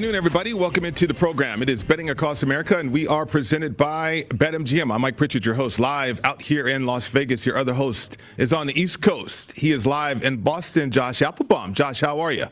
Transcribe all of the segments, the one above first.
Afternoon, everybody. Welcome into the program. It is Betting Across America, and we are presented by BetMGM. I'm Mike Pritchard, your host, live out here in Las Vegas. Your other host is on the East Coast. He is live in Boston, Josh Appelbaum. Josh, how are you?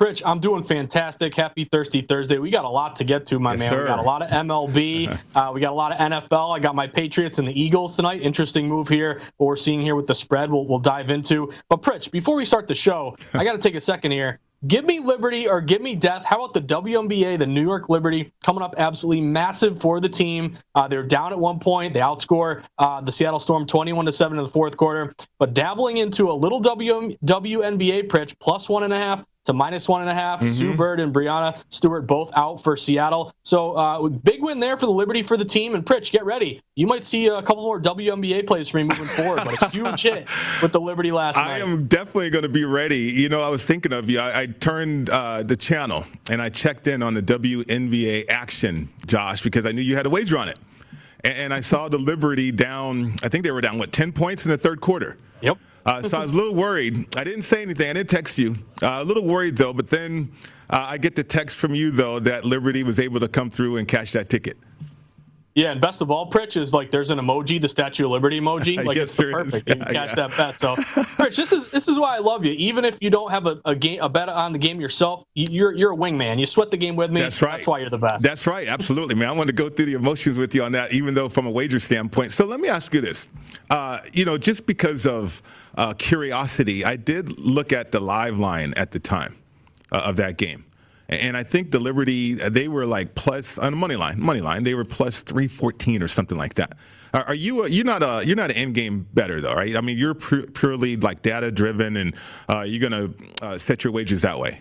Pritch, I'm doing fantastic. Happy Thirsty Thursday. We got a lot to get to, my Yes, man. sir. We got a lot of MLB. uh, we got a lot of NFL. I got my Patriots and the Eagles tonight. Interesting move here. What we're seeing here with the spread, we'll, we'll dive into. But, Pritch, before we start the show, I got to take a second here. Give me liberty or give me death. How about the WNBA, the New York Liberty, coming up absolutely massive for the team. Uh, they're down at one point. They outscore uh, the Seattle Storm 21 to 7 in the fourth quarter. But dabbling into a little WNBA pitch, plus one and a half to minus one and a half. Sue Bird and Breanna Stewart both out for Seattle. So uh, big win there for the Liberty for the team. And Pritch, get ready. You might see a couple more WNBA plays for me moving forward, but a huge hit with the Liberty last I night. am definitely going to be ready. You know, I was thinking of you. I, I turned uh, the channel and I checked in on the WNBA action, Josh, because I knew you had a wager on it. And, and I saw the Liberty down, I think they were down, what, 10 points in the third quarter? Yep. Uh, so I was a little worried. I didn't say anything. I didn't text you. Uh, a little worried though. But then uh, I get the text from you though that Liberty was able to come through and cash that ticket. Yeah, and best of all, Pritch is like there's an emoji, the Statue of Liberty emoji. Like Yes, it's the there is. perfect. You can catch yeah. that bet. So, Pritch, this is this is why I love you. Even if you don't have a, a game a bet on the game yourself, you- you're you're a wingman. You sweat the game with me. That's right. That's why you're the best. That's right. Absolutely, man. I want to go through the emotions with you on that, even though from a wager standpoint. So let me ask you this. Uh, you know, just because of uh, curiosity, I did look at the live line at the time uh, of that game. And I think the Liberty, they were like plus on the money line, money line. They were plus three fourteen or something like that. Are, you? A, you're not a. You're not an end game better though, right? I mean, you're pu- purely like data driven, and uh, you're gonna uh, set your wages that way.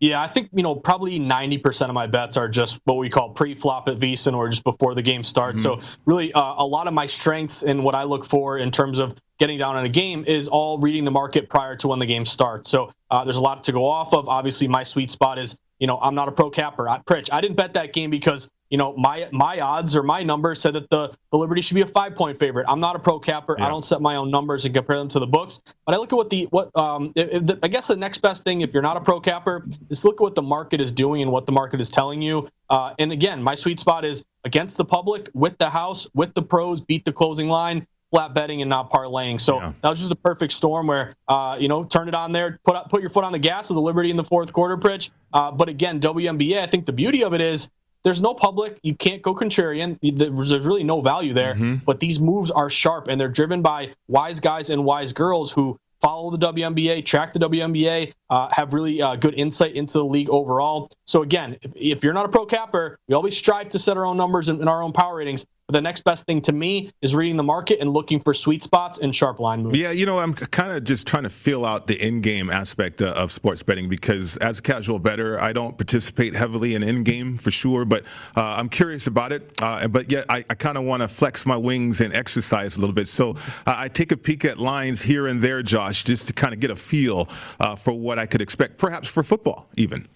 Yeah, I think you know probably 90% of my bets are just what we call pre-flop at VSiN or just before the game starts. So really, uh, a lot of my strengths and what I look for in terms of getting down on a game is all reading the market prior to when the game starts. So uh, there's a lot to go off of. Obviously, my sweet spot is you know I'm not a pro capper. I, Pritch, I didn't bet that game because you know, my my odds or my numbers said that the, the Liberty should be a five point favorite. I'm not a pro capper. Yeah. I don't set my own numbers and compare them to the books. But I look at what the what um the, I guess the next best thing if you're not a pro capper is look at what the market is doing and what the market is telling you. Uh, and again, my sweet spot is against the public, with the house, with the pros, beat the closing line flat betting and not parlaying. So yeah. that was just a perfect storm where, uh, you know, turn it on there, put up, put your foot on the gas of the Liberty in the fourth quarter, Pritch. Uh, but again, WNBA, I think the beauty of it is there's no public. You can't go contrarian. There's really no value there. Mm-hmm. But these moves are sharp and they're driven by wise guys and wise girls who follow the WNBA, track the WNBA, uh, have really uh, good insight into the league overall. So again, if, if, you're not a pro capper, we always strive to set our own numbers and, and our own power ratings. But the next best thing to me is reading the market and looking for sweet spots and sharp line moves. Yeah, you know, I'm kind of just trying to feel out the in-game aspect uh, of sports betting because as a casual better, I don't participate heavily in in-game for sure, but uh, I'm curious about it. Uh, but yet, I, I kind of want to flex my wings and exercise a little bit. So uh, I take a peek at lines here and there, Josh, just to kind of get a feel for what I could expect, perhaps for football even.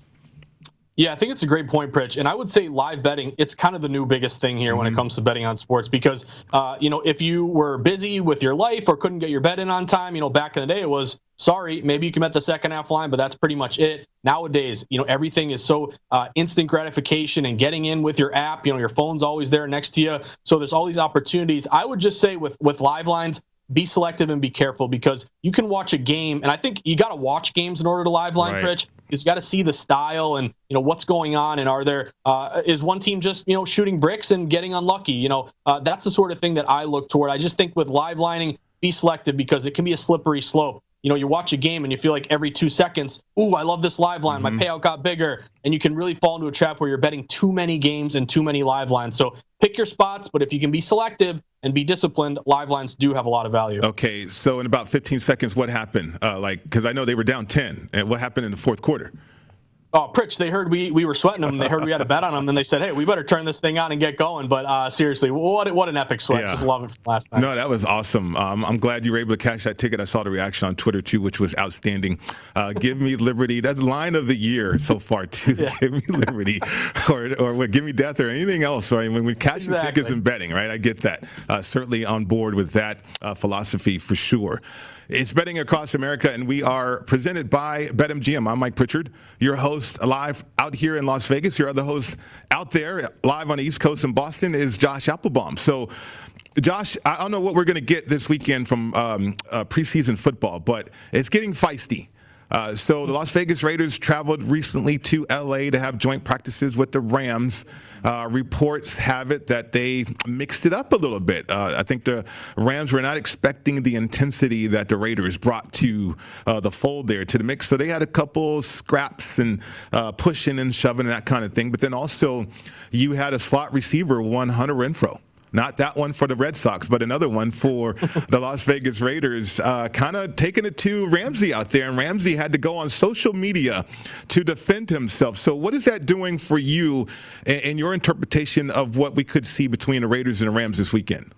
Yeah, I think it's a great point, Pritch. And I would say live betting, it's kind of the new biggest thing here mm-hmm. when it mm-hmm. comes to betting on sports because, uh, you know, if you were busy with your life or couldn't get your bet in on time, you know, back in the day it was, sorry, maybe you can bet the second half line, but that's pretty much it. Nowadays, you know, everything is so uh, instant gratification and getting in with your app, you know, your phone's always there next to you. So there's all these opportunities. I would just say with, with live lines, be selective and be careful because you can watch a game, and I think you got to watch games in order to live line, right. Pritch. Is got to see the style and you know what's going on, and are there uh, is one team just you know shooting bricks and getting unlucky? You know uh, that's the sort of thing that I look toward. I just think with live lining, be selective because it can be a slippery slope you know, you watch a game and you feel like every two seconds, ooh, I love this live line. Mm-hmm. My payout got bigger. And you can really fall into a trap where you're betting too many games and too many live lines. So pick your spots, but if you can be selective and be disciplined, live lines do have a lot of value. Okay. So in about 15 seconds, what happened? Uh, like, because I know they were down 10. And what happened in the fourth quarter? Oh, Pritch, they heard we, we were sweating them. They heard we had a bet on them, and they said, "Hey, we better turn this thing on and get going." But uh, seriously, what what an epic sweat! Yeah. Just love it from last night. No, that was awesome. Um, I'm glad you were able to cash that ticket. I saw the reaction on Twitter too, which was outstanding. Uh, give me Liberty. That's line of the year so far too. Yeah. give me Liberty, or or what, give me death or anything else. Right? When we cash exactly. the tickets and betting, right? I get that. Uh, certainly on board with that uh, philosophy for sure. It's Betting Across America, and we are presented by BetMGM. I'm Mike Pritchard, your host live out here in Las Vegas. Your other host out there live on the East Coast in Boston is Josh Appelbaum. So, Josh, I don't know what we're going to get this weekend from um, uh, preseason football, but it's getting feisty. Uh, so the Las Vegas Raiders traveled recently to LA to have joint practices with the Rams. Uh, reports have it that they mixed it up a little bit. Uh, I think the Rams were not expecting the intensity that the Raiders brought to uh, the fold there to the mix. So they had a couple scraps and uh, pushing and shoving and that kind of thing. But then also you had a slot receiver, one Hunter Renfrow. Not that one for the Red Sox, but another one for the Las Vegas Raiders. Uh, kind of taking it to Ramsey out there, and Ramsey had to go on social media to defend himself. So, what is that doing for you and your interpretation of what we could see between the Raiders and the Rams this weekend?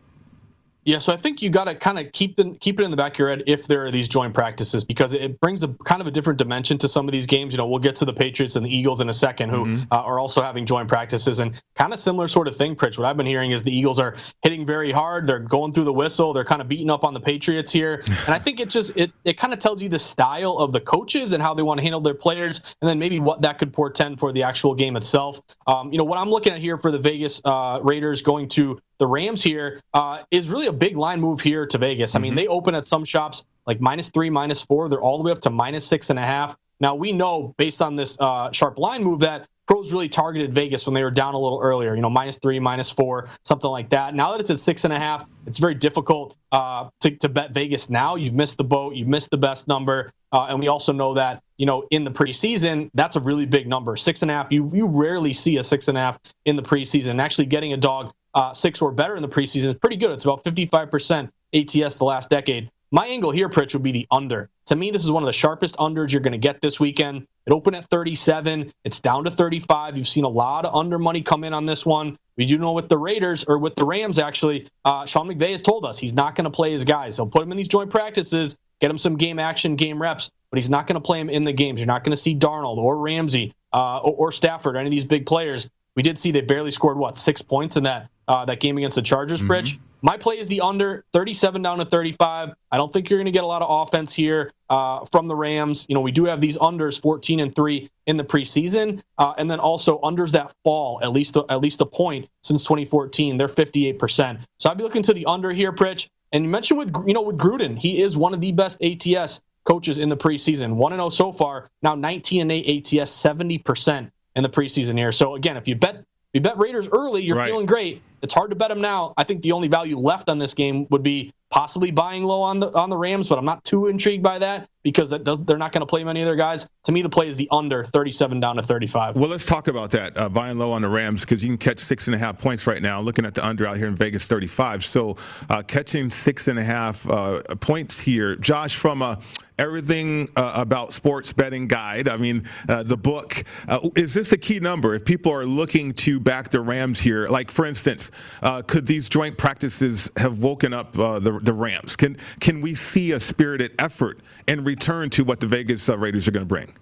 Yeah, so I think you got to kind of keep the keep it in the back of your head if there are these joint practices because it brings a kind of a different dimension to some of these games. You know, we'll get to the Patriots and the Eagles in a second, who mm-hmm. uh, are also having joint practices and kind of similar sort of thing. Pritch, what I've been hearing is the Eagles are hitting very hard. They're going through the whistle. They're kind of beating up on the Patriots here, and I think it just it it kind of tells you the style of the coaches and how they want to handle their players, and then maybe what that could portend for the actual game itself. Um, you know, what I'm looking at here for the Vegas uh, Raiders going to the Rams here uh, is really a big line move here to Vegas. I mean, mm-hmm. they open at some shops like minus three, minus four. They're all the way up to minus six and a half. Now we know based on this uh, sharp line move that pros really targeted Vegas when they were down a little earlier, you know, minus three, minus four, something like that. Now that it's at six and a half, it's very difficult uh, to, to bet Vegas now. You've missed the boat, you've missed the best number. Uh, and we also know that, you know, in the preseason, that's a really big number. Six and a half, you, you rarely see a six and a half in the preseason. Actually, getting a dog uh, six or better in the preseason is pretty good. It's about 55% ATS the last decade. My angle here, Pritch, would be the under. To me, this is one of the sharpest unders you're going to get this weekend. It opened at 37. It's down to 35. You've seen a lot of under money come in on this one. We do know with the Raiders or with the Rams, actually, uh, Sean McVay has told us he's not going to play his guys. He'll put them in these joint practices, get him some game action, game reps, but he's not going to play him in the games. You're not going to see Donald or Ramsey uh, or, or Stafford or any of these big players We did see they barely scored what six points in that uh, that game against the Chargers. Mm-hmm. Pritch. My play is the under 37 down to 35. I don't think you're going to get a lot of offense here uh, from the Rams. You know, we do have these unders 14 and 3 in the preseason, uh, and then also unders that fall at least at least a point since 2014. They're 58%. So I'd be looking to the under here, Pritch. And you mentioned with you know with Gruden, he is one of the best ATS coaches in the preseason. 1 and 0 so far, now 19 and 8 ATS, 70% in the preseason here. So again, if you bet you bet Raiders early, you're right. feeling great. It's hard to bet them now. I think the only value left on this game would be possibly buying low on the on the Rams, but I'm not too intrigued by that because that does they're not going to play many of their guys. To me, the play is the under 37 down to 35. Well, let's talk about that uh, buying low on the Rams because you can catch six and a half points right now. Looking at the under out here in Vegas, 35. So uh, catching six and a half uh, points here, Josh, from a everything uh, about sports betting guide. I mean, uh, the book. Uh, is this a key number? If people are looking to back the Rams here, like for instance, uh, could these joint practices have woken up uh, the, the Rams? Can can we see a spirited effort and return to what the Vegas uh, Raiders are going to bring?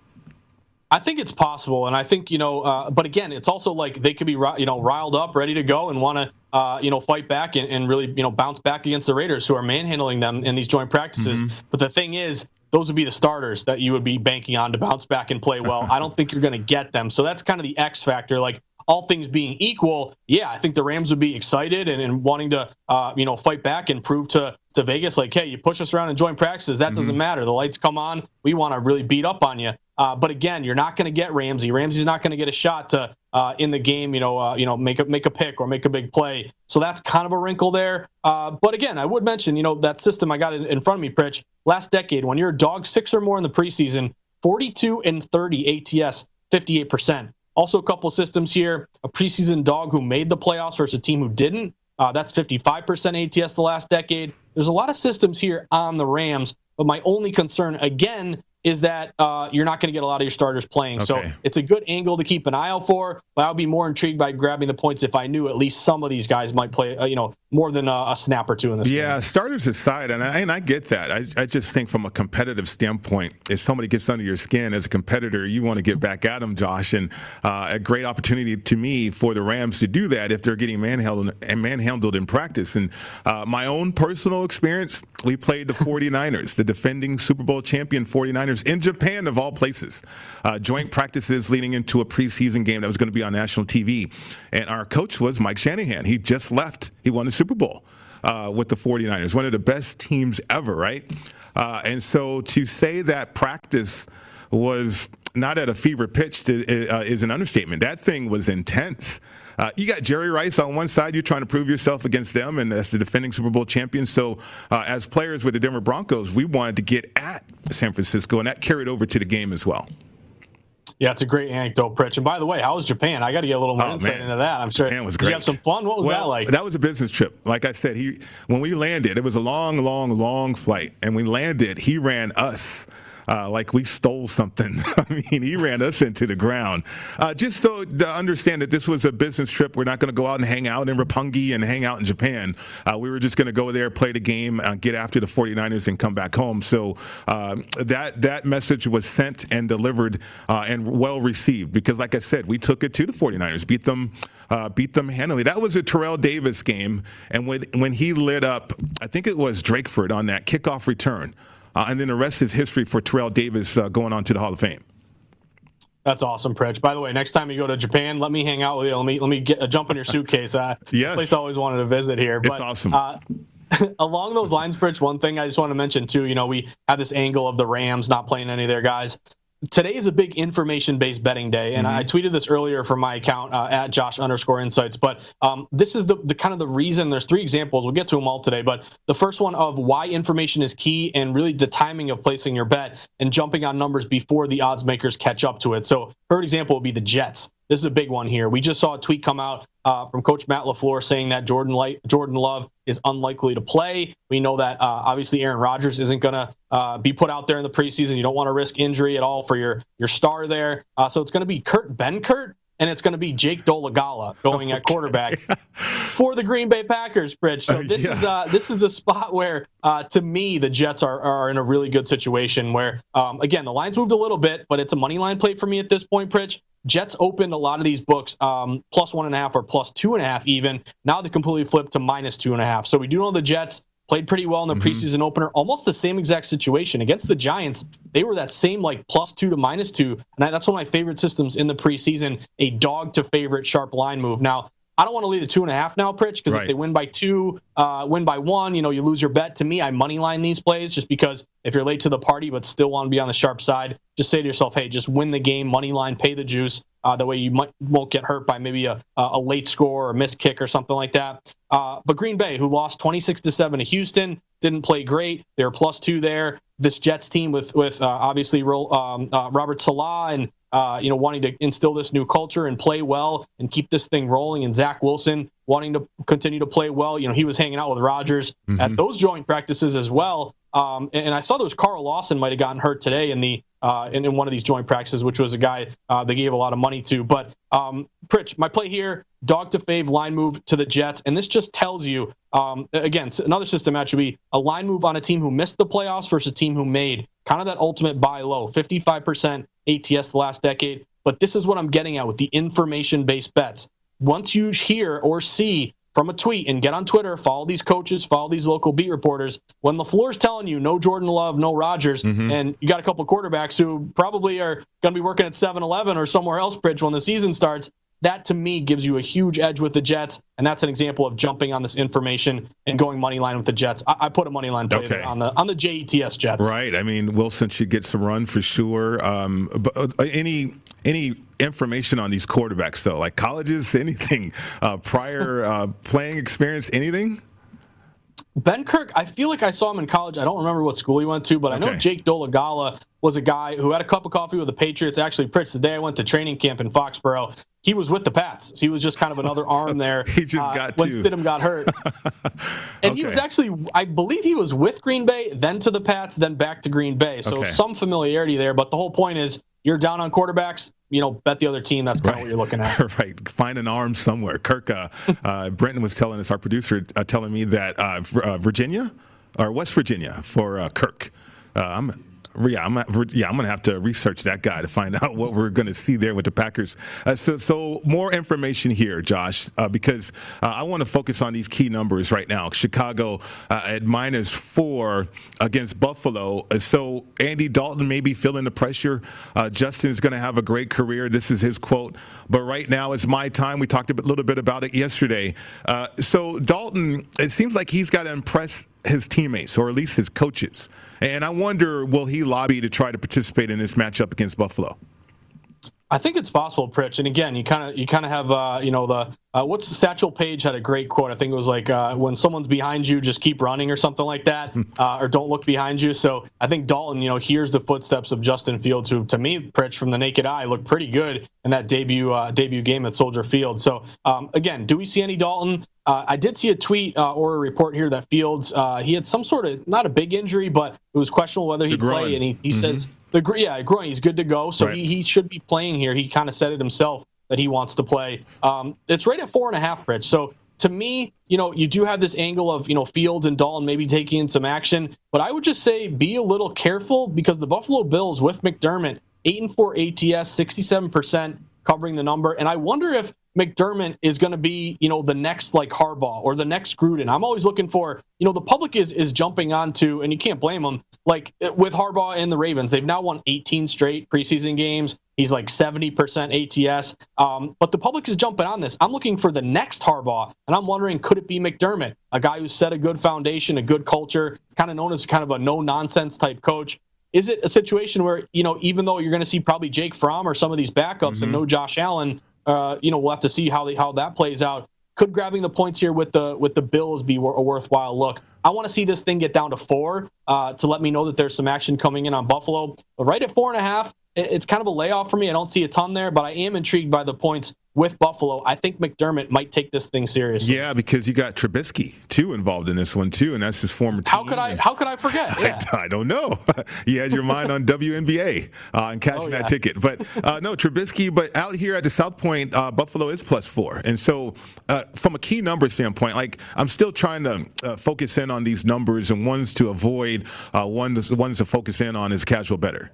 I think it's possible, and I think you know, uh, but again, it's also like they could be you know riled up, ready to go, and want to uh, you know fight back and, and, really you know bounce back against the Raiders, who are manhandling them in these joint practices. Mm-hmm. But the thing is, those would be the starters that you would be banking on to bounce back and play well. I don't think you're going to get them, so that's kind of the X factor. Like all things being equal, yeah, I think the Rams would be excited and, and wanting to, uh, you know, fight back and prove to to Vegas, like, hey, you push us around and join practices. That mm-hmm. doesn't matter. The lights come on. We want to really beat up on you. Uh, but again, you're not going to get Ramsey. Ramsey's not going to get a shot to uh, in the game. You know, uh, you know, make a make a pick or make a big play. So that's kind of a wrinkle there. Uh, but again, I would mention, you know, that system I got in, in front of me, Pritch. Last decade, when you're a dog six or more in the preseason, 42 and 30 ATS, 58 percent. Also, a couple systems here. A preseason dog who made the playoffs versus a team who didn't. Uh, that's 55% ATS the last decade. There's a lot of systems here on the Rams, but my only concern, again, is that uh, you're not going to get a lot of your starters playing. Okay. So it's a good angle to keep an eye out for. But I would be more intrigued by grabbing the points if I knew at least some of these guys might play, uh, you know, more than a, a, snap or two in this. Yeah, game. starters aside, and I, and I get that. I, I just think from a competitive standpoint, if somebody gets under your skin as a competitor, you want to get back at them, Josh. And uh, a great opportunity to me for the Rams to do that if they're getting manhandled and manhandled in practice. And uh, my own personal experience, we played the 49ers, the defending Super Bowl champion 49ers in Japan, of all places. Uh, joint practices leading into a preseason game that was going to be on national TV. And our coach was Mike Shanahan. He just left, he won the Super Bowl. Uh, with the 49ers, one of the best teams ever, right? Uh, and so to say that practice was not at a fever pitch to, uh, is an understatement. That thing was intense. Uh, you got Jerry Rice on one side. You're trying to prove yourself against them, and as the defending Super Bowl champion. So, uh, as players with the Denver Broncos, we wanted to get at San Francisco, and that carried over to the game as well. Yeah, it's a great anecdote, Pritch. And by the way, how was Japan? I got to get a little more oh, insight man. into that. I'm sure Japan was great. Did you have some fun? What was well, that like? That was a business trip. Like I said, he when we landed, it was a long, long, long flight, and we landed. He ran us uh, like we stole something. I mean, he ran us into the ground. Uh, just so to understand that this was a business trip, we're not going to go out and hang out in Roppongi and hang out in Japan. Uh, we were just going to go there, play the game, uh, get after the 49ers, and come back home. So um, that that message was sent and delivered uh, and well received because, like I said, we took it to the 49ers, beat them. Uh, beat them handily. That was a Terrell Davis game, and when when he lit up, I think it was Drakeford on that kickoff return. Uh, and then the rest is history for Terrell Davis uh, going on to the Hall of Fame. That's awesome, Pritch. By the way, next time you go to Japan, let me hang out with you. Let me let me get uh, jump in your suitcase. Uh, yes, place I always wanted to visit here. But, it's awesome. Uh, along those lines, Pritch, one thing I just want to mention too. You know, we have this angle of the Rams not playing any of their guys today is a big information based betting day and mm-hmm. i tweeted this earlier from my account uh, at josh underscore insights but um, this is the, the kind of the reason there's three examples we'll get to them all today but the first one of why information is key and really the timing of placing your bet and jumping on numbers before the odds makers catch up to it so third example would be the jets this is a big one here. We just saw a tweet come out uh, from Coach Matt LaFleur saying that Jordan Light, Jordan Love is unlikely to play. We know that uh, obviously Aaron Rodgers isn't going to uh, be put out there in the preseason. You don't want to risk injury at all for your your star there. Uh, so it's going to be Kurt Benkert and it's going to be Jake Dolegala going at quarterback for the Green Bay Packers, Pritch. So this yeah. is uh, this is a spot where, uh, to me, the Jets are, are in a really good situation. Where, um, again, the lines moved a little bit, but it's a money line play for me at this point, Pritch. Jets opened a lot of these books um, plus one and a half or plus two and a half even. Now they completely flipped to minus two and a half. So we do know the Jets played pretty well in the mm-hmm. preseason opener. Almost the same exact situation against the Giants. They were that same like plus two to minus two, and that's one of my favorite systems in the preseason. A dog to favorite sharp line move. Now I don't want to lead a two and a half now, Pritch, because right. if they win by two, uh, win by one, you know, you lose your bet. To me, I money line these plays just because if you're late to the party but still want to be on the sharp side, just say to yourself, hey, just win the game, money line, pay the juice. Uh, that way you might won't get hurt by maybe a, a late score or a missed kick or something like that. Uh, but Green Bay, who lost 26 to seven to Houston, didn't play great. They're plus two there. This Jets team with with uh, obviously um, uh, Robert Saleh and uh, you know, wanting to instill this new culture and play well and keep this thing rolling. And Zach Wilson wanting to continue to play well. You know, he was hanging out with Rodgers mm-hmm. at those joint practices as well. Um, and, and, I saw there was Carl Lawson might have gotten hurt today in the uh, in, in, one of these joint practices, which was a guy uh, they gave a lot of money to. But um, Pritch, my play here, dog to fave line move to the Jets, and this just tells you um, again another system match would be a line move on a team who missed the playoffs versus a team who made kind of that ultimate buy low, 55% ATS the last decade. But this is what I'm getting at with the information based bets. Once you hear or see from a tweet and get on Twitter, follow these coaches, follow these local beat reporters. When the LaFleur's telling you no Jordan Love, no Rodgers, mm-hmm. and you got a couple quarterbacks who probably are going to be working at 7 Eleven or somewhere else, Pritch, when the season starts, that to me gives you a huge edge with the Jets, and that's an example of jumping on this information and going money line with the Jets. I, I put a money line play okay. on the on the JETS Jets. Right. I mean, Wilson should get some run for sure. Um, but uh, any any information on these quarterbacks though, like colleges, anything, uh, prior uh, playing experience, anything? Benkert, I feel like I saw him in college. I don't remember what school he went to, but okay. I know Jake Dolegala was a guy who had a cup of coffee with the Patriots. Actually, Pritch, the day I went to training camp in Foxborough, he was with the Pats. He was just kind of another arm so there. He just uh, got when Stidham got hurt, and okay. he was actually, I believe, he was with Green Bay, then to the Pats, then back to Green Bay. So okay. some familiarity there. But the whole point is, you're down on quarterbacks you know, bet the other team. That's kind right. of what you're looking at. right. Find an arm somewhere. Kirk, uh, uh, Brenton was telling us, our producer, uh, telling me that uh, uh, Virginia or West Virginia for uh, Kirk. I'm yeah, I'm yeah, I'm gonna have to research that guy to find out what we're gonna see there with the Packers. Uh, so, so more information here, Josh, uh, because uh, I want to focus on these key numbers right now. Chicago uh, at minus four against Buffalo. Uh, so Andy Dalton may be feeling the pressure. Uh, Justin is gonna have a great career. This is his quote. But right now it's my time. We talked a little bit about it yesterday. so Dalton, it seems like he's got to impress his teammates or at least his coaches. And I wonder, will he lobby to try to participate in this matchup against Buffalo? I think it's possible, Pritch. And again, you kind of you kind of have uh, you know the uh, what's Satchel Paige had a great quote. I think it was like uh, when someone's behind you, just keep running or something like that, hmm. uh, or don't look behind you. So I think Dalton, you know, hears the footsteps of Justin Fields, who to me, Pritch, from the naked eye, looked pretty good in that debut uh, debut game at Soldier Field. So um, again, do we see any Dalton? Uh, I did see a tweet uh, or a report here that Fields uh, he had some sort of not a big injury, but it was questionable whether he'd play, and he, he mm-hmm. says the yeah groin he's good to go, so right. he, he should be playing here. He kind of said it himself that he wants to play. Um, it's right at four and a half, Pritch. So to me, you know, you do have this angle of you know Fields and Dalton maybe taking in some action, but I would just say be a little careful because the Buffalo Bills with McDermott eight and four ATS, sixty seven percent covering the number, and I wonder if McDermott is going to be, you know, the next like Harbaugh or the next Gruden. I'm always looking for, you know, the public is is jumping onto, and you can't blame them. Like with Harbaugh and the Ravens, they've now won 18 straight preseason games. He's like 70% ATS. Um, but the public is jumping on this. I'm looking for the next Harbaugh, and I'm wondering could it be McDermott, a guy who set a good foundation, a good culture, kind of known as kind of a no nonsense type coach. Is it a situation where, you know, even though you're going to see probably Jake Fromm or some of these backups mm-hmm. and no Josh Allen, uh, you know, we'll have to see how they, how that plays out. Could grabbing the points here with the with the Bills be a worthwhile look? I want to see this thing get down to four uh, to let me know that there's some action coming in on Buffalo. But right at four and a half, it's kind of a layoff for me. I don't see a ton there, but I am intrigued by the points with Buffalo, I think McDermott might take this thing seriously. Yeah, because you got Trubisky too involved in this one too, and that's his former team. How could I? How could I forget? Yeah. I, I, don't know. you had your mind on WNBA uh, and cashing oh, yeah. that ticket, but uh, no Trubisky. But out here at the South Point, uh, Buffalo is plus four, and so uh, from a key number standpoint, like I'm still trying to uh, focus in on these numbers and ones to avoid, uh, ones ones to focus in on is casual better.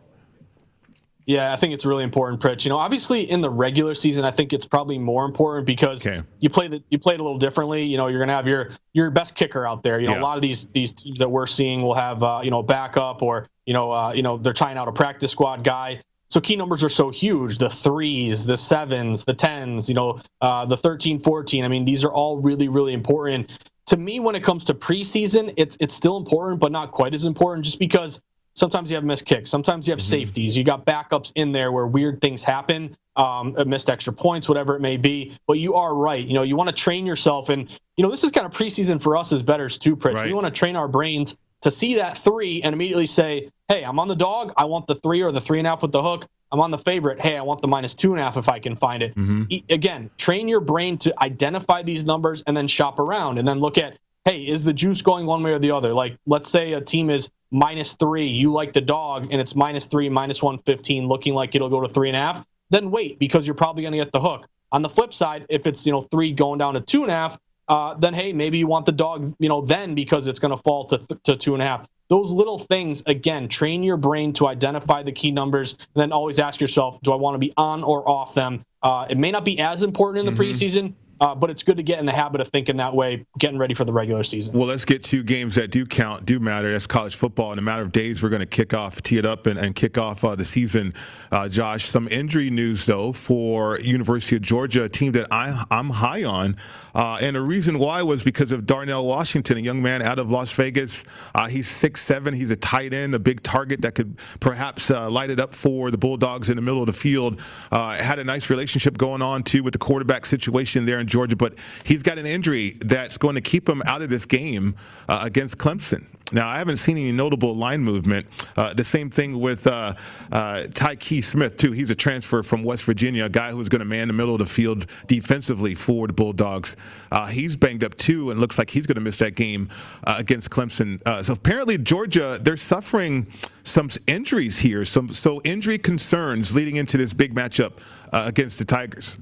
Yeah, I think it's really important, Pritch. You know, obviously in the regular season, I think it's probably more important because Okay. you play the you play it a little differently. You know, you're gonna have your your best kicker out there. You know, Yeah. a lot of these these teams that we're seeing will have uh, you know backup or you know uh, you know they're trying out a practice squad guy. So key numbers are so huge. The threes, the sevens, the tens. You know, uh, the 13, 14. I mean, these are all really really important. To me, when it comes to preseason, it's it's still important, but not quite as important, just because sometimes you have missed kicks, sometimes you have safeties, you got backups in there where weird things happen, um, uh, missed extra points, whatever it may be. But you are right. You know, you want to train yourself, and you know this is kind of preseason for us as betters too, Pritch. Right. We want to train our brains to see that three and immediately say, "Hey, I'm on the dog. I want the three or the three and a half with the hook." I'm on the favorite. Hey, I want the minus two and a half if I can find it. E- again, train your brain to identify these numbers and then shop around and then look at hey, is the juice going one way or the other? Like, let's say a team is minus three, you like the dog, and it's minus three, minus 115, looking like it'll go to three and a half, then wait because you're probably going to get the hook. On the flip side, if it's, you know, three going down to two and a half, uh, then hey, maybe you want the dog, you know, then because it's going to fall to, th- to two and a half. Those little things, again, train your brain to identify the key numbers, and then always ask yourself, do I want to be on or off them? Uh, it may not be as important in the preseason, uh, but it's good to get in the habit of thinking that way, getting ready for the regular season. Well, let's get to games that do count, do matter. That's college football. In a matter of days, we're going to kick off, tee it up, and, and kick off uh, the season. Uh, Josh, some injury news though for University of Georgia, a team that I, I'm high on, uh, and the reason why was because of Darnell Washington, a young man out of Las Vegas. Uh, he's six seven. He's a tight end, a big target that could perhaps uh, light it up for the Bulldogs in the middle of the field. Uh, had a nice relationship going on too with the quarterback situation there in Georgia, but he's got an injury that's going to keep him out of this game uh, against Clemson. Now, I haven't seen any notable line movement. Uh, the same thing with uh, uh, Tykee Smith, too. He's a transfer from West Virginia, a guy who's going to man the middle of the field defensively for the Bulldogs. Uh, he's banged up, too, and looks like he's going to miss that game uh, against Clemson. Uh, so apparently, Georgia, they're suffering some injuries here, some so injury concerns leading into this big matchup uh, against the Tigers.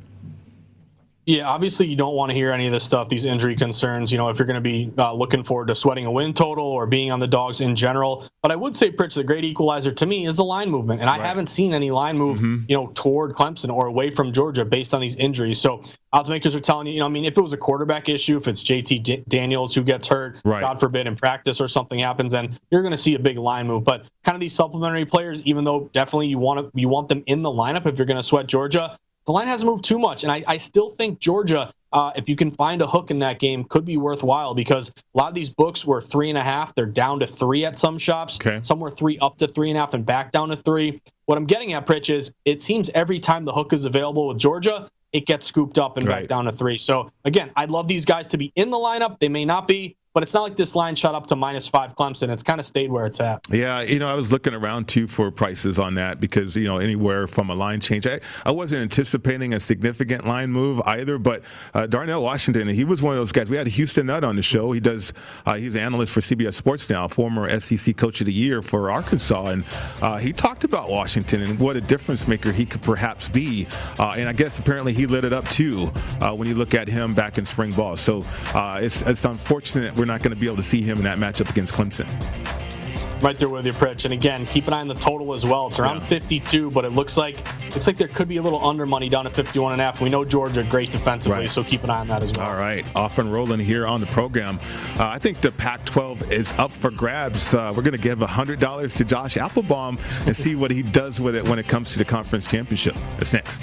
Yeah, obviously you don't want to hear any of this stuff, these injury concerns, you know, if you're going to be uh, looking forward to sweating a win total or being on the dogs in general. But I would say, Pritch, the great equalizer to me is the line movement. And I haven't seen any line move, you know, toward Clemson or away from Georgia based on these injuries. So odds makers are telling you, you know, I mean, if it was a quarterback issue, if it's JT D- Daniels who gets hurt, Right. God forbid, in practice or something happens, then you're going to see a big line move. But kind of these supplementary players, even though definitely you want to, you want them in the lineup if you're going to sweat Georgia, the line hasn't moved too much. And I, I still think Georgia, uh, if you can find a hook in that game, could be worthwhile because a lot of these books were three and a half. They're down to three at some shops. Okay. Some were three up to three and a half and back down to three. What I'm getting at, Pritch, is it seems every time the hook is available with Georgia, it gets scooped up and Right. back down to three. So again, I'd love these guys to be in the lineup. They may not be, but it's not like this line shot up to minus five Clemson. It's kind of stayed where it's at. Yeah, you know, I was looking around too for prices on that because you know anywhere from a line change. I, I wasn't anticipating a significant line move either, but uh, Darnell Washington, he was one of those guys. We had Houston Nutt on the show. He does. Uh, he's an analyst for CBS Sports now, former SEC Coach of the Year for Arkansas, and uh, he talked about Washington and what a difference maker he could perhaps be. Uh, and I guess apparently he lit it up too uh, when you look at him back in spring ball. So uh, it's it's unfortunate we're not going to be able to see him in that matchup against Clemson. Right there with your Pritch. And again, keep an eye on the total as well. It's around Yeah. 52, but it looks like looks like there could be a little under money down at 51 and a half. We know Georgia great defensively, Right. so keep an eye on that as well. All right, off and rolling here on the program. Uh, I think the Pac-12 is up for grabs. Uh, we're going to give $100 to Josh Appelbaum and see what he does with it when it comes to the conference championship. That's next.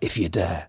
if you dare.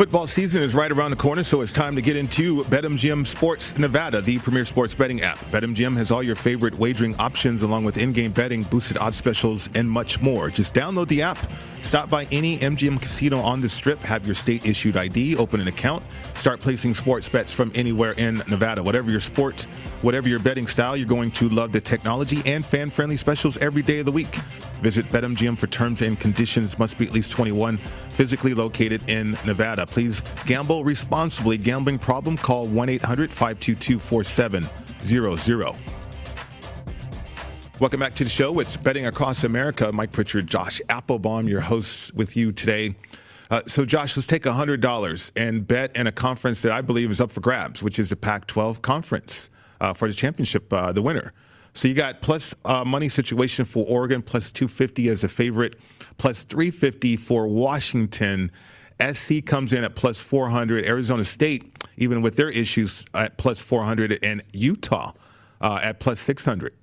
Football season is right around the corner, so it's time to get into BetMGM Sports Nevada, the premier sports betting app. BetMGM has all your favorite wagering options, along with in-game betting, boosted odds specials, and much more. Just download the app, stop by any MGM casino on the Strip, have your state-issued ID, open an account, start placing sports bets from anywhere in Nevada. Whatever your sport, whatever your betting style, you're going to love the technology and fan-friendly specials every day of the week. Visit BetMGM for terms and conditions. Must be at least 21. Physically located in Nevada. Please gamble responsibly. Gambling problem? Call 1-800-522-4700. Welcome back to the show. It's Betting Across America. Mike Pritchard, Josh Appelbaum, your host with you today. Uh, so, Josh, let's take $100 and bet in a conference that I believe is up for grabs, which is the Pac 12 conference uh, for the championship, uh, the winner. So, you got plus uh, money situation for Oregon, plus 250 as a favorite, plus 350 for Washington. SC comes in at plus 400. Arizona State, even with their issues, at plus 400. And Utah uh, at plus 600.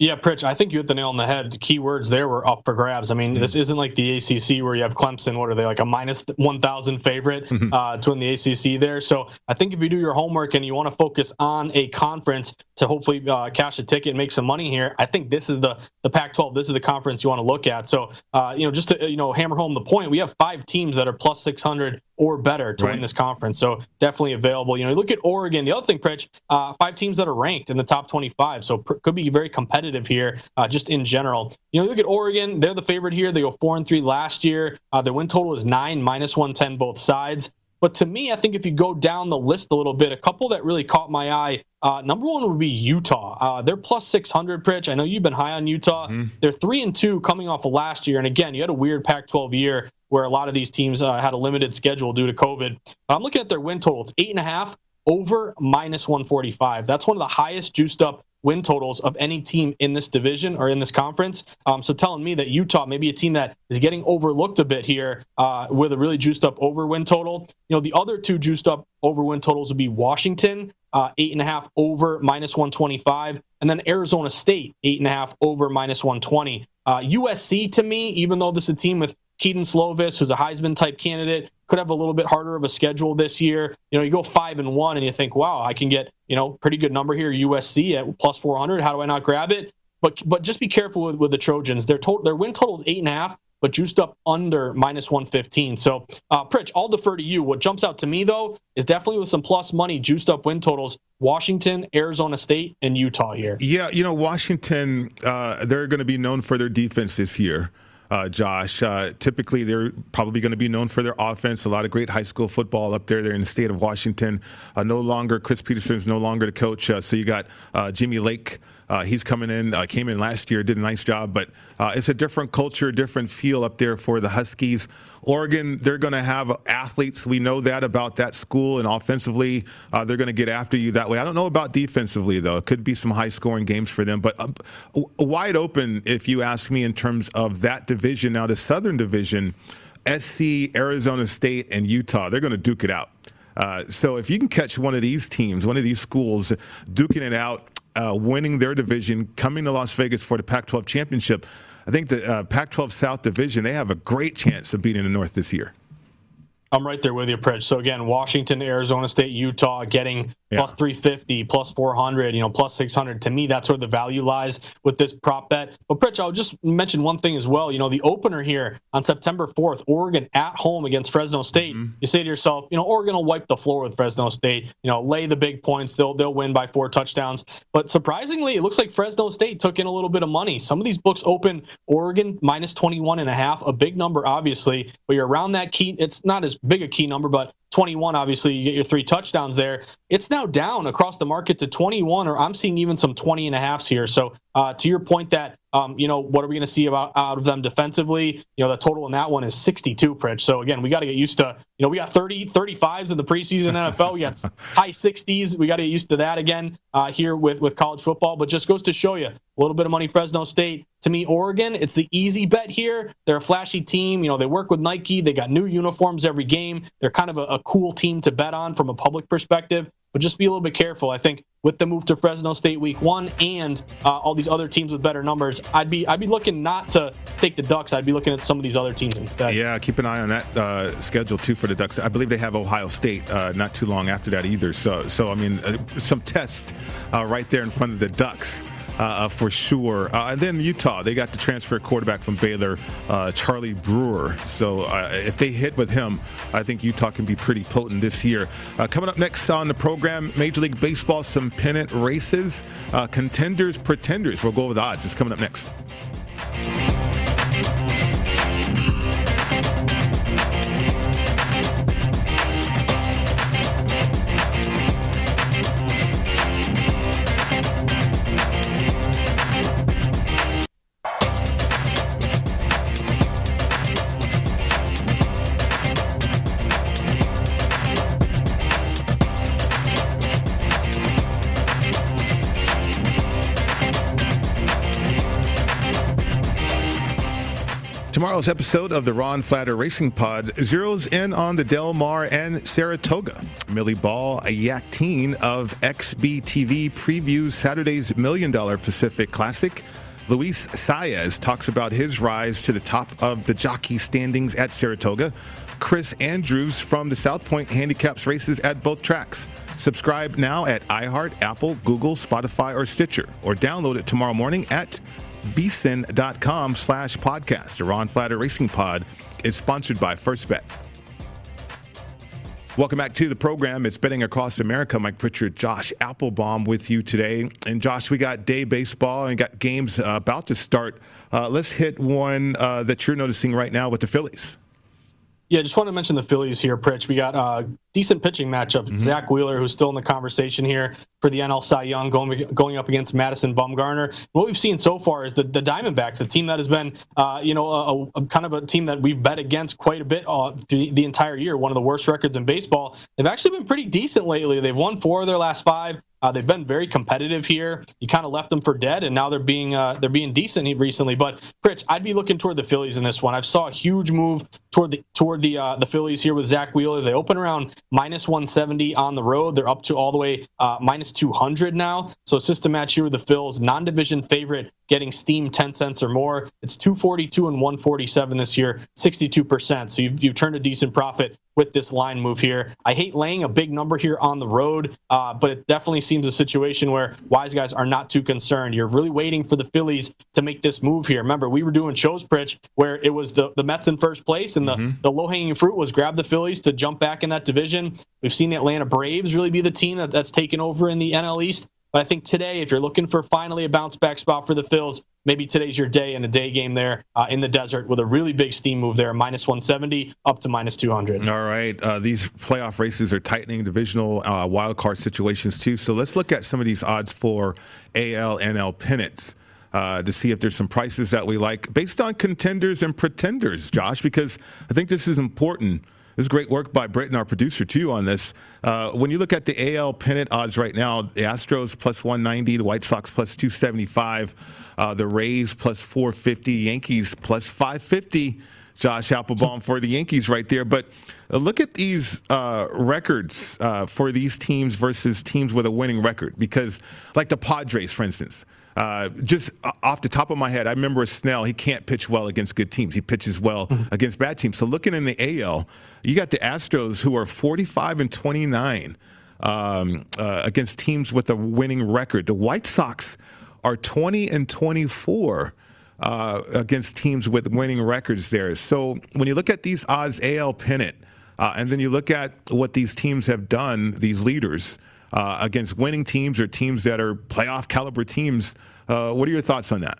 Yeah, Pritch, I think you hit the nail on the head. The key words there were up for grabs. I mean, this isn't like the ACC where you have Clemson. What are they like a minus 1,000 favorite uh, to win the ACC there? So I think if you do your homework and you want to focus on a conference to hopefully uh, cash a ticket and make some money here, I think this is the the Pac-12. This is the conference you want to look at. So uh, you know, just to you know hammer home the point, we have five teams that are plus 600 or better to Right. win this conference. So definitely available. You know, you look at Oregon. The other thing, Pritch, uh, five teams that are ranked in the top 25. So pr- could be very competitive here, uh, just in general. You know, look at Oregon. They're the favorite here. They go four and three last year. Uh, their win total is nine, minus 110 both sides. But to me, I think if you go down the list a little bit, a couple that really caught my eye. Uh, number one would be Utah. Uh, they're plus 600, Pritch. I know you've been high on Utah. They're three and two coming off of last year. And again, you had a weird Pac 12 year where a lot of these teams uh, had a limited schedule due to COVID. I'm looking at their win total. It's eight and a half over minus 145. That's one of the highest juiced up win totals of any team in this division or in this conference. Um, so telling me that Utah, maybe a team that is getting overlooked a bit here uh, with a really juiced up over win total. You know, the other two juiced up over win totals would be Washington, uh, eight and a half over minus 125, and then Arizona State, eight and a half over minus 120. Uh, USC to me, even though this is a team with Kedon Slovis, who's a Heisman type candidate, could have a little bit harder of a schedule this year. You know, you go five and one, and you think, wow, I can get you know pretty good number here. USC at plus 400. How do I not grab it? But but just be careful with, with the Trojans. Their total their win total is eight and a half. but juiced up under minus 115. So, uh, Pritch, I'll defer to you. What jumps out to me, though, is definitely with some plus money, juiced up win totals. Washington, Arizona State, and Utah here. Yeah, you know, Washington, uh, they're going to be known for their defense this year uh, Josh. Uh, typically, they're probably going to be known for their offense. A lot of great high school football up there. They're in the state of Washington. Uh, no longer, Chris Petersen is no longer the coach. Uh, so you got uh, Jimmy Lake. Uh, he's coming in, uh, came in last year, did a nice job, but uh, it's a different culture, different feel up there for the Huskies. Oregon, they're going to have athletes. We know that about that school, and offensively, uh, they're going to get after you that way. I don't know about defensively, though. It could be some high scoring games for them, but uh, wide open, if you ask me, in terms of that division. Now, the Southern Division, SC, Arizona State, and Utah, they're going to duke it out. Uh, so if you can catch one of these teams, one of these schools, duking it out, uh, winning their division, coming to Las Vegas for the Pac 12 championship. I think the uh, Pac 12 South division, they have a great chance of beating the North this year. I'm right there with you, Pritch. So again, Washington, Arizona State, Utah getting yeah. plus 350, plus 400, you know, plus 600. To me, that's where the value lies with this prop bet. But Pritch, I'll just mention one thing as well. You know, the opener here on September 4th, Oregon at home against Fresno State. Mm-hmm. You say to yourself, you know, Oregon will wipe the floor with Fresno State. You know, lay the big points. They'll they'll win by four touchdowns. But surprisingly, it looks like Fresno State took in a little bit of money. Some of these books open Oregon minus 21 and a half, a big number, obviously. But you're around that key. It's not as big a key number, but 21, obviously, you get your three touchdowns there. It's now down across the market to 21, or I'm seeing even some 20 and a halfs here. So, uh, to your point that, um, you know, what are we going to see about out of them defensively? You know, the total in that one is 62, Pritch. So, again, we got to get used to, you know, we got 30, 35s in the preseason NFL. We got high 60s. We got to get used to that again uh, here with, with college football. But just goes to show you a little bit of money, Fresno State. To me, Oregon, it's the easy bet here. They're a flashy team. You know, they work with Nike. They got new uniforms every game. They're kind of a, a cool team to bet on from a public perspective. But just be a little bit careful. I think with the move to Fresno State Week One and uh, all these other teams with better numbers, I'd be I'd be looking not to take the Ducks. I'd be looking at some of these other teams instead. Yeah, keep an eye on that uh, schedule too for the Ducks. I believe they have Ohio State uh, not too long after that either. So so I mean uh, some test uh, right there in front of the Ducks. Uh, uh, for sure. Uh, and then Utah, they got the transfer quarterback from Baylor, uh, Charlie Brewer. So uh, if they hit with him, I think Utah can be pretty potent this year. Uh, coming up next on the program, Major League Baseball, some pennant races, contenders, pretenders. We'll go with odds. It's coming up next. Tomorrow's episode of the Ron Flatter Racing Pod zeroes in on the Del Mar and Saratoga. Millie Ball, a yak teen of XBTV, previews Saturday's Million Dollar Pacific Classic. Luis Saez talks about his rise to the top of the jockey standings at Saratoga. Chris Andrews from the South Point handicaps races at both tracks. Subscribe now at iHeart, Apple, Google, Spotify, or Stitcher, or download it tomorrow morning at vsin.com slash podcast. The Ron Flatter Racing Pod is sponsored by First Bet. Welcome back to the program. It's Betting Across America. Mike Pritchard, Josh Appelbaum with you today. And Josh, we got day baseball and got games uh, about to start. Uh, let's hit one uh, that you're noticing right now with the Phillies. Yeah, just want to mention the Phillies here, Pritch. We got a decent pitching matchup. Mm-hmm. Zack Wheeler, who's still in the conversation here for the NL Cy Young, going going up against Madison Bumgarner. What we've seen so far is the, the Diamondbacks, a team that has been, uh, you know, a, a, kind of a team that we've bet against quite a bit uh, the, the entire year. One of the worst records in baseball. They've actually been pretty decent lately. They've won four of their last five. Uh, they've been very competitive here. You kind of left them for dead, and now they're being uh, they're being decent recently. But Pritch, I'd be looking toward the Phillies in this one. I've saw a huge move toward the toward the uh, the Phillies here with Zack Wheeler. They open around minus 170 on the road. They're up to all the way uh, minus 200 now. So a match here with the Phils, non-division favorite getting steam 10 cents or more. It's 242 and 147 this year, 62%. So you've, you've turned a decent profit with this line move here. I hate laying a big number here on the road, uh, but it definitely seems a situation where wise guys are not too concerned. You're really waiting for the Phillies to make this move here. Remember, we were doing shows, Pritch, where it was the, the Mets in first place, and the, mm-hmm. the low hanging fruit was grab the Phillies to jump back in that division. We've seen the Atlanta Braves really be the team that, that's taken over in the NL East. But I think today, if you're looking for finally a bounce back spot for the Phils, maybe today's your day in a day game there uh, in the desert with a really big steam move there, minus 170 up to minus 200. All right. Uh, these playoff races are tightening divisional uh, wild card situations too. So let's look at some of these odds for AL NL pennants. Uh, to see if there's some prices that we like based on contenders and pretenders, Josh, because I think this is important this is great work by Britton, our producer, too, on this. Uh, when you look at the AL pennant odds right now, the Astros plus 190, the White Sox plus 275, uh, the Rays plus 450, Yankees plus 550. Josh Appelbaum for the Yankees right there. But uh, look at these uh, records uh, for these teams versus teams with a winning record. Because, like the Padres, for instance, uh, just off the top of my head, I remember Snell. He can't pitch well against good teams. He pitches well mm-hmm. against bad teams. So looking in the AL, you got the Astros who are 45 and 29 um, uh, against teams with a winning record. The White Sox are 20 and 24. Uh, against teams with winning records there. So when you look at these odds AL pennant, uh, and then you look at what these teams have done, these leaders, uh, against winning teams or teams that are playoff caliber teams. Uh, what are your thoughts on that?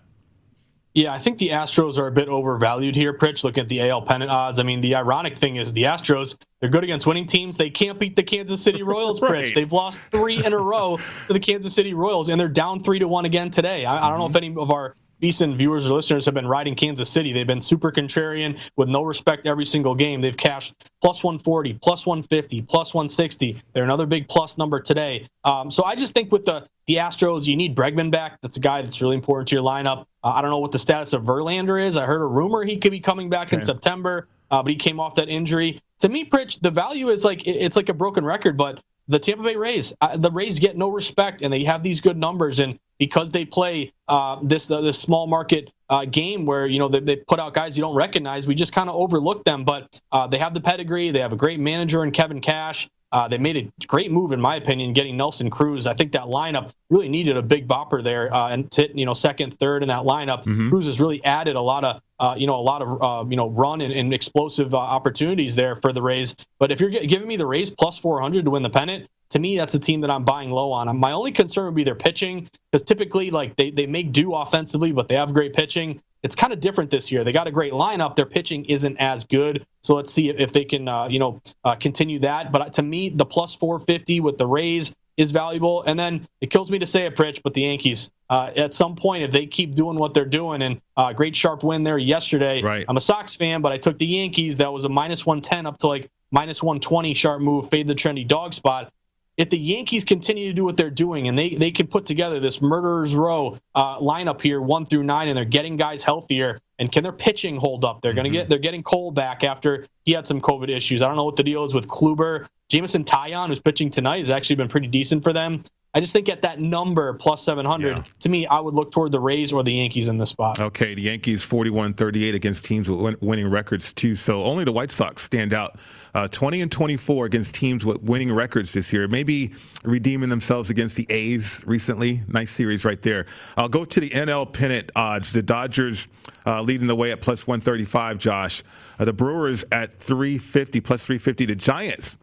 Yeah, I think the Astros are a bit overvalued here, Pritch. Looking at the AL pennant odds. I mean, the ironic thing is the Astros, they're good against winning teams. They can't beat the Kansas City Royals, right. Pritch. They've lost three in a row to the Kansas City Royals, and they're down three to one again today. I, I don't know if any of our VSiN viewers or listeners have been riding Kansas City. They've been super contrarian with no respect every single game. They've cashed plus 140, plus 150, plus 160. They're another big plus number today. Um, so I just think with the the Astros, you need Bregman back. That's a guy that's really important to your lineup. Uh, I don't know what the status of Verlander is. I heard a rumor he could be coming back okay. in September, uh, but he came off that injury. To me, Pritch, the value is like it's like a broken record, but the Tampa Bay Rays, uh, the Rays get no respect, and they have these good numbers, and because they play uh, this uh, this small market uh, game where you know they, they, put out guys you don't recognize, we just kind of overlook them. But uh, they have the pedigree, they have a great manager in Kevin Cash. Uh, they made a great move, in my opinion, getting Nelson Cruz. I think that lineup really needed a big bopper there, uh, and to, you know, second, third in that lineup. Mm-hmm. Cruz has really added a lot of, uh, you know, a lot of, uh, you know, run and, and explosive uh, opportunities there for the Rays. But if you're giving me the Rays plus 400 to win the pennant, to me, that's a team that I'm buying low on. My only concern would be their pitching, because typically, like they they make do offensively, but they have great pitching it's kind of different this year. They got a great lineup. Their pitching isn't as good. So let's see if they can, uh, you know, uh, continue that. But to me, the plus 450 with the Rays is valuable. And then it kills me to say it, Pritch, but the Yankees, uh, at some point, if they keep doing what they're doing, and uh, great sharp win there yesterday. Right. I'm a Sox fan, but I took the Yankees. That was a minus 110 up to like minus 120 sharp move, fade the trendy dog spot if the Yankees continue to do what they're doing and they, they can put together this murderers row uh, lineup here, one through nine, and they're getting guys healthier, and can their pitching hold up? They're mm-hmm. going to get they're getting Cole back after he had some COVID issues. I don't know what the deal is with Kluber. Jameson Taillon, who's pitching tonight, has actually been pretty decent for them. I just think at that number plus 700, yeah. to me, I would look toward the Rays or the Yankees in this spot. Okay, the Yankees 41 38 against teams with win- winning records, too. So only the White Sox stand out. Uh, 20 and 24 against teams with winning records this year. Maybe redeeming themselves against the A's recently. Nice series right there. I'll go to the NL pennant odds. The Dodgers uh, leading the way at plus 135, Josh. Uh, the Brewers at 350, plus 350. The Giants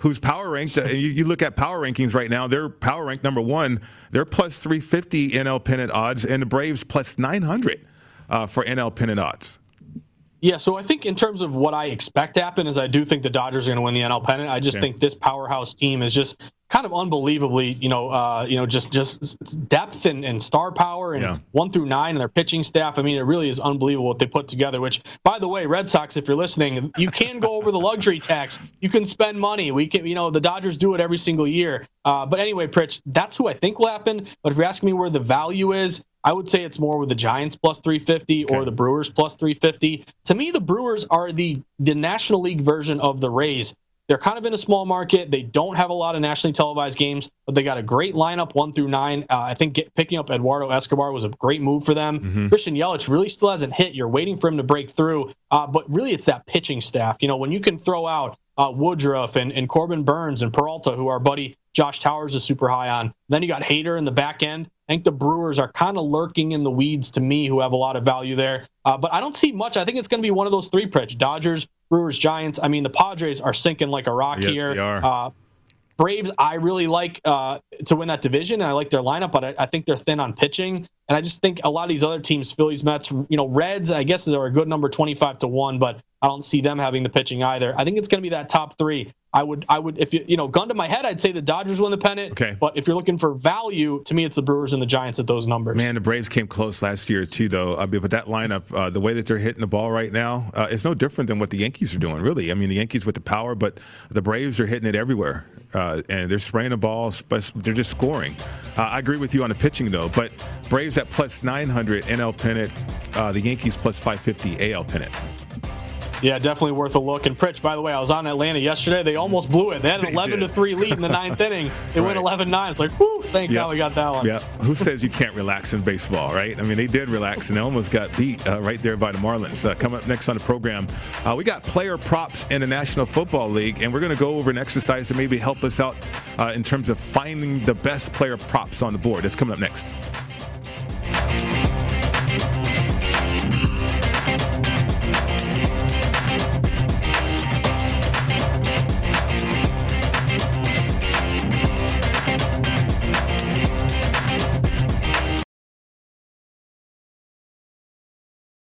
who's power ranked. Uh, you, you, look at power rankings right now; they're power ranked number one. They're plus 350 NL pennant odds, and the Braves plus 900 uh, for NL pennant odds. Yeah, so I think in terms of what I expect to happen is I do think the Dodgers are going to win the NL pennant. I just think this powerhouse team is just kind of unbelievably, you know, uh, you know, just just depth and, and star power and yeah. one through nine and their pitching staff. I mean, it really is unbelievable what they put together. Which, by the way, Red Sox, if you're listening, you can go over the luxury tax. You can spend money. We can, you know, the Dodgers do it every single year. Uh, but anyway, Pritch, that's who I think will happen. But if you're asking me where the value is, I would say it's more with the Giants plus 350 okay. or the Brewers plus 350. To me, the Brewers are the the National League version of the Rays. They're kind of in a small market. They don't have a lot of nationally televised games, but they got a great lineup one through nine. Uh, I think get, picking up Eduardo Escobar was a great move for them. Mm-hmm. Christian Yelich really still hasn't hit. You're waiting for him to break through, uh, but really it's that pitching staff. You know, when you can throw out uh, Woodruff and, and Corbin Burnes and Peralta, who our buddy Josh Towers is super high on. Then you got Hader in the back end. I think the Brewers are kind of lurking in the weeds to me, who have a lot of value there. Uh, but I don't see much. I think it's going to be one of those three pitch Dodgers, Brewers, Giants. I mean, the Padres are sinking like a rock Yes, here. they are. Uh, Braves, I really like uh, to win that division, and I like their lineup, but I, I think they're thin on pitching. And I just think a lot of these other teams, Phillies, Mets, you know, Reds, I guess they're a good number, twenty-five to one, but I don't see them having the pitching either. I think it's going to be that top three. I would, I would, if you, you know, gun to my head, I'd say the Dodgers win the pennant. Okay. But if you're looking for value, to me, it's the Brewers and the Giants at those numbers. Man, the Braves came close last year too, though. I mean, but that lineup, uh, the way that they're hitting the ball right now, uh, it's no different than what the Yankees are doing. Really, I mean, the Yankees with the power, but the Braves are hitting it everywhere, uh, and they're spraying the balls, but they're just scoring. Uh, I agree with you on the pitching though, but Braves at plus 900 NL pennant, uh, the Yankees plus 550 AL pennant. Yeah, definitely worth a look. And Pritch, by the way, I was on Atlanta yesterday. They almost blew it. They had an They 11 to did. 3 lead in the ninth inning. Went Right. 11 9. It's like, whew, thank Yeah. God we got that one. Yeah. Who says you can't relax in baseball, right? I mean, they did relax and they almost got beat uh, right there by the Marlins. Uh, coming up next on the program, uh, we got player props in the National Football League, and we're going to go over an exercise to maybe help us out uh, in terms of finding the best player props on the board. That's coming up next.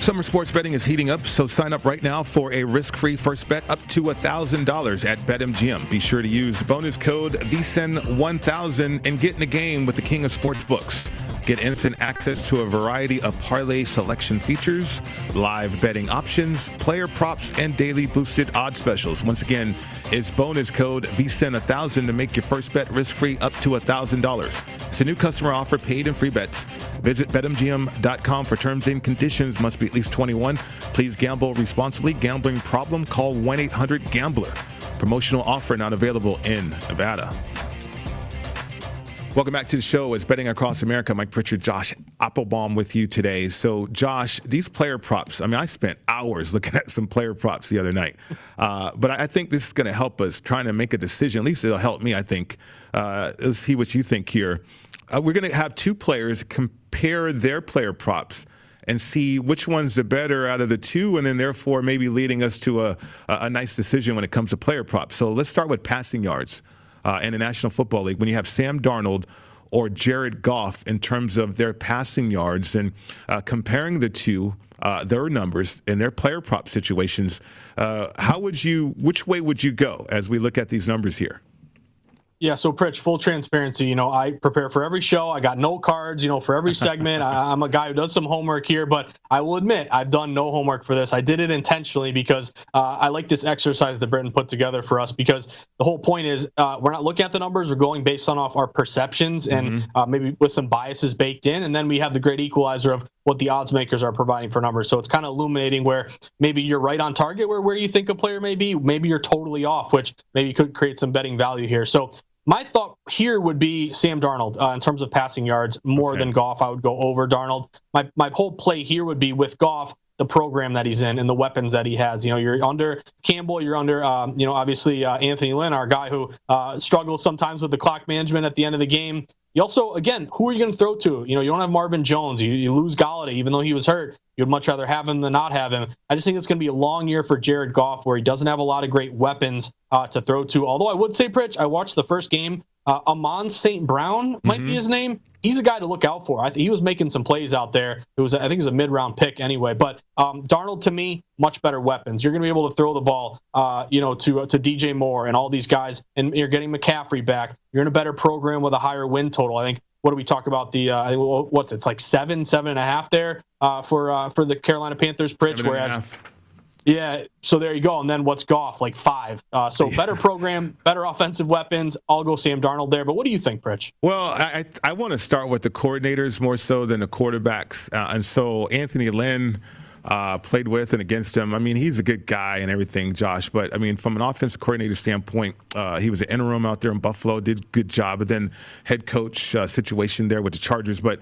Summer sports betting is heating up, so sign up right now for a risk-free first bet up to $1,000 at BetMGM. Be sure to use bonus code VSIN1000 and get in the game with the king of sports books. Get instant access to a variety of parlay selection features, live betting options, player props, and daily boosted odds specials. Once again, it's bonus code VSIN1000 to make your first bet risk-free up to $1,000. It's a new customer offer, paid and free bets. Visit BetMGM.com for terms and conditions. Must be at least 21. Please gamble responsibly. Gambling problem? Call 1-800-GAMBLER. Promotional offer not available in Nevada. Welcome back to the show. It's Betting Across America. Mike Pritchard, Josh Appelbaum with you today. So, Josh, these player props, I mean, I spent hours looking at some player props the other night. Uh, but I think this is going to help us trying to make a decision. At least it'll help me, I think. Uh, let's see what you think here. Uh, we're going to have two players compare their player props and see which one's the better out of the two, and then therefore maybe leading us to a, a nice decision when it comes to player props. So let's start with passing yards uh, in the National Football League when you have Sam Darnold or Jared Goff in terms of their passing yards and uh, comparing the two, uh, their numbers and their player prop situations. Uh, how would you, which way would you go as we look at these numbers here? Yeah, so Pritch, full transparency, you know, I prepare for every show. I got note cards, you know, for every segment. I, am a guy who does some homework here, but I will admit I've done no homework for this. I did it intentionally because uh, I like this exercise that Britton put together for us because the whole point is uh, we're not looking at the numbers. We're going based on off our perceptions and mm-hmm. uh, maybe with some biases baked in. And then we have the great equalizer of what the odds makers are providing for numbers. So it's kind of illuminating where maybe you're right on target where, where you think a player may be. Maybe you're totally off, which maybe could create some betting value here. So my thought here would be Sam Darnold uh, in terms of passing yards more okay. than Goff. I would go over Darnold. My my whole play here would be with Goff the program that he's in and the weapons that he has. You know, you're under Campbell, you're under, um, you know, obviously uh, Anthony Lynn, our guy who uh, struggles sometimes with the clock management at the end of the game. You also, again, who are you going to throw to? You know, you don't have Marvin Jones. You, you lose Golladay, even though he was hurt. You'd much rather have him than not have him. I just think it's going to be a long year for Jared Goff, where he doesn't have a lot of great weapons uh, to throw to. Although I would say, Pritch, I watched the first game. Uh, Amon St. Brown might mm-hmm. be his name. He's a guy to look out for. I th- he was making some plays out there. It was, I think, it was a mid-round pick anyway. But um, Darnold, to me, much better weapons. You're going to be able to throw the ball, uh, you know, to uh, to DJ Moore and all these guys, and you're getting McCaffrey back. You're in a better program with a higher win total. I think what do we talk about the uh, what's it? it's like seven seven and a half there uh, for uh, for the Carolina Panthers Pritch whereas yeah so there you go and then what's Goff like five uh, so better program better offensive weapons I'll go Sam Darnold there but what do you think Pritch well I I want to start with the coordinators more so than the quarterbacks uh, and so Anthony Lynn uh, played with and against him. I mean, he's a good guy and everything, Josh. But I mean, from an offensive coordinator standpoint, uh, he was an interim out there in Buffalo, did good job. But then head coach uh, situation there with the Chargers. But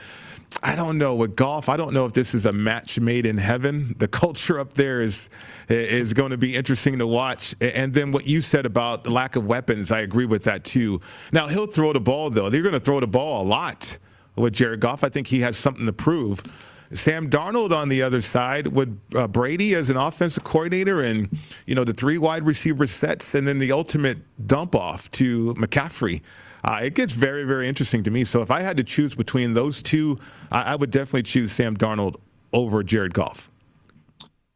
I don't know with Goff. I don't know if this is a match made in heaven. The culture up there is is going to be interesting to watch. And then what you said about the lack of weapons, I agree with that too. Now he'll throw the ball though. They're going to throw the ball a lot with Jared Goff. I think he has something to prove. Sam Darnold on the other side with uh, Brady as an offensive coordinator and, you know, the three wide receiver sets and then the ultimate dump off to McCaffrey. Uh, it gets very, very interesting to me. So if I had to choose between those two, I, I would definitely choose Sam Darnold over Jared Goff.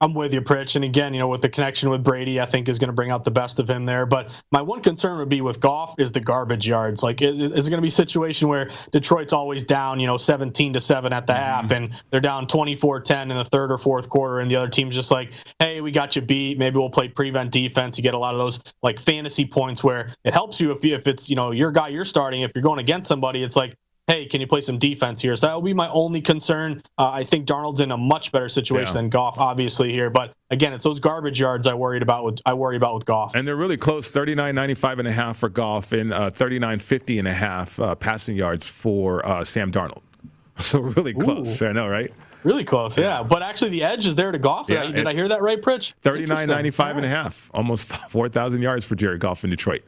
I'm with you, Pritch. And again, you know, with the connection with Brady, I think is going to bring out the best of him there. But my one concern would be with Goff is the garbage yards. Like, is, is it going to be a situation where Detroit's always down, you know, 17 to 7 at the mm-hmm. half and they're down 24 10 in the third or fourth quarter and the other team's just like, hey, we got you beat. Maybe we'll play prevent defense. You get a lot of those like fantasy points where it helps you if, you, if it's, you know, your guy you're starting. If you're going against somebody, it's like, hey, can you play some defense here? So that would be my only concern. Uh, I think Darnold's in a much better situation yeah. than Goff, obviously here. But again, it's those garbage yards I worried about with I worry about with Goff. And they're really close, 39.95 and a half for Goff and uh, 39.50 and a half uh, passing yards for uh, Sam Darnold. So really close. Ooh. I know, right? Really close, yeah. yeah. But actually, the edge is there to Goff. Yeah, Did I hear that right, Pritch? 39.95 and a half, almost 4,000 yards for Jared Goff in Detroit.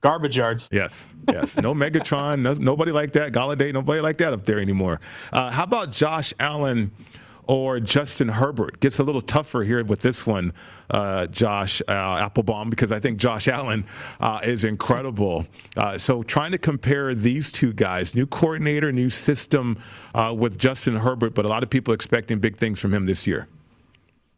Garbage yards. Yes, yes. No Megatron. No, nobody like that. Golladay. Nobody like that up there anymore. Uh, how about Josh Allen or Justin Herbert? Gets a little tougher here with this one, uh, Josh uh, Appelbaum, because I think Josh Allen uh, is incredible. Uh, so trying to compare these two guys, new coordinator, new system uh, with Justin Herbert, but a lot of people expecting big things from him this year.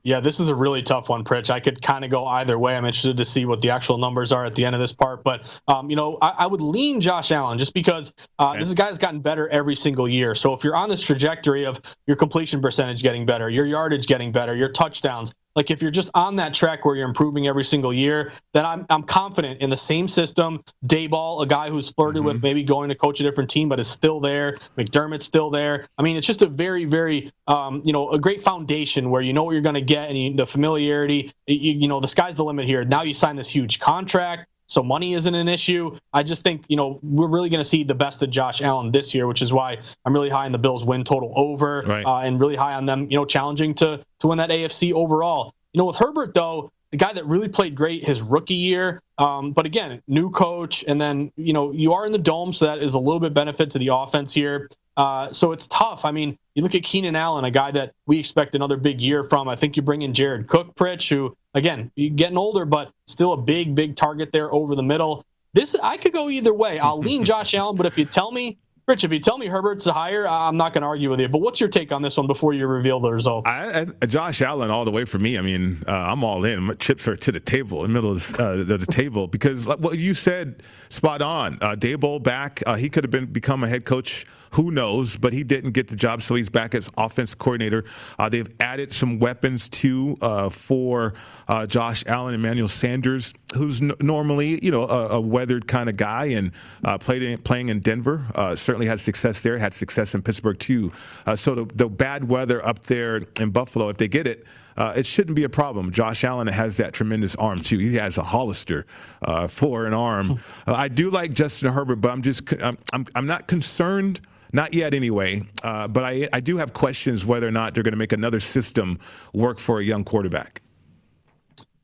Yeah, this is a really tough one, Pritch. I could kind of go either way. I'm interested to see what the actual numbers are at the end of this part. But, um, you know, I, I, would lean Josh Allen just because uh, okay. this guy has gotten better every single year. So if you're on this trajectory of your completion percentage getting better, your yardage getting better, your touchdowns, like if you're just on that track where you're improving every single year, then I'm I'm confident in the same system. Daboll, a guy who's flirted mm-hmm. with maybe going to coach a different team, but is still there. McDermott's still there. I mean, it's just a very very um, you know a great foundation where you know what you're going to get and you, the familiarity. You, you know the sky's the limit here. Now you sign this huge contract so money isn't an issue. I just think you know we're really going to see the best of Josh Allen this year, which is why I'm really high on the Bills win total over, right. uh, and really high on them, you know, challenging to to win that AFC overall. You know, with Herbert though, the guy that really played great his rookie year, um, but again, new coach, and then you know you are in the dome, so that is a little bit benefit to the offense here. Uh, so it's tough. I mean, you look at Keenan Allen, a guy that we expect another big year from. I think you bring in Jared Cook, Pritch, who again, getting older, but still a big, big target there over the middle. This I could go either way. I'll lean Josh Allen, but if you tell me Rich, if you tell me Herbert's the higher, I'm not going to argue with you. But what's your take on this one before you reveal the results? I, I, Josh Allen, all the way for me. I mean, uh, I'm all in. My chips are to the table, in the middle of uh, the table, because like what you said, spot on. Uh, Daboll back. Uh, he could have been become a head coach who knows? But he didn't get the job, so he's back as offense coordinator. Uh, they've added some weapons too uh, for uh, Josh Allen, Emmanuel Sanders, who's n- normally you know a, a weathered kind of guy and uh, played in, playing in Denver. Uh, certainly had success there. Had success in Pittsburgh too. Uh, so the, the bad weather up there in Buffalo, if they get it. Uh, it shouldn't be a problem. Josh Allen has that tremendous arm too. He has a Hollister uh, for an arm. Uh, I do like Justin Herbert, but I'm just I'm I'm, I'm not concerned not yet, anyway. Uh, but I, I do have questions whether or not they're going to make another system work for a young quarterback.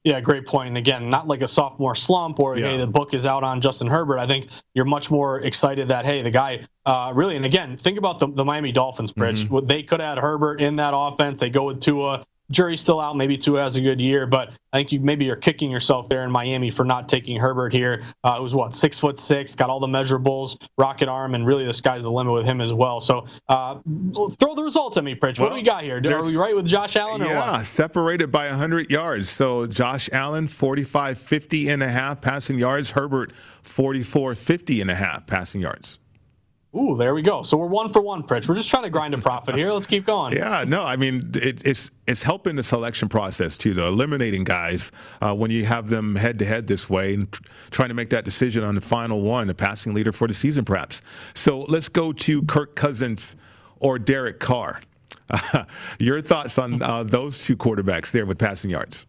Yeah, great point. And again, not like a sophomore slump or yeah. hey, the book is out on Justin Herbert. I think you're much more excited that hey, the guy uh, really. And again, think about the, the Miami Dolphins, Pritch. Mm-hmm. They could add Herbert in that offense. They go with Tua jury's still out. Maybe Tua has a good year, but I think you maybe you're kicking yourself there in Miami for not taking Herbert here. Uh, it was what six foot six, got all the measurables, rocket arm, and really the sky's the limit with him as well. So uh, throw the results at me, Pritch. Well, what do we got here? Are we right with Josh Allen? yeah, separated by 100 yards. So Josh Allen 45, 50 and a half passing yards. Herbert 44, 50 and a half passing yards. Ooh, there we go. So we're one for one, Pritch. We're just trying to grind a profit here. Let's keep going. Yeah, no, I mean it, it's it's helping the selection process too, though, eliminating guys uh, when you have them head to head this way and tr- trying to make that decision on the final one, the passing leader for the season, perhaps. So let's go to Kirk Cousins or Derek Carr. Uh, your thoughts on uh, those two quarterbacks there with passing yards?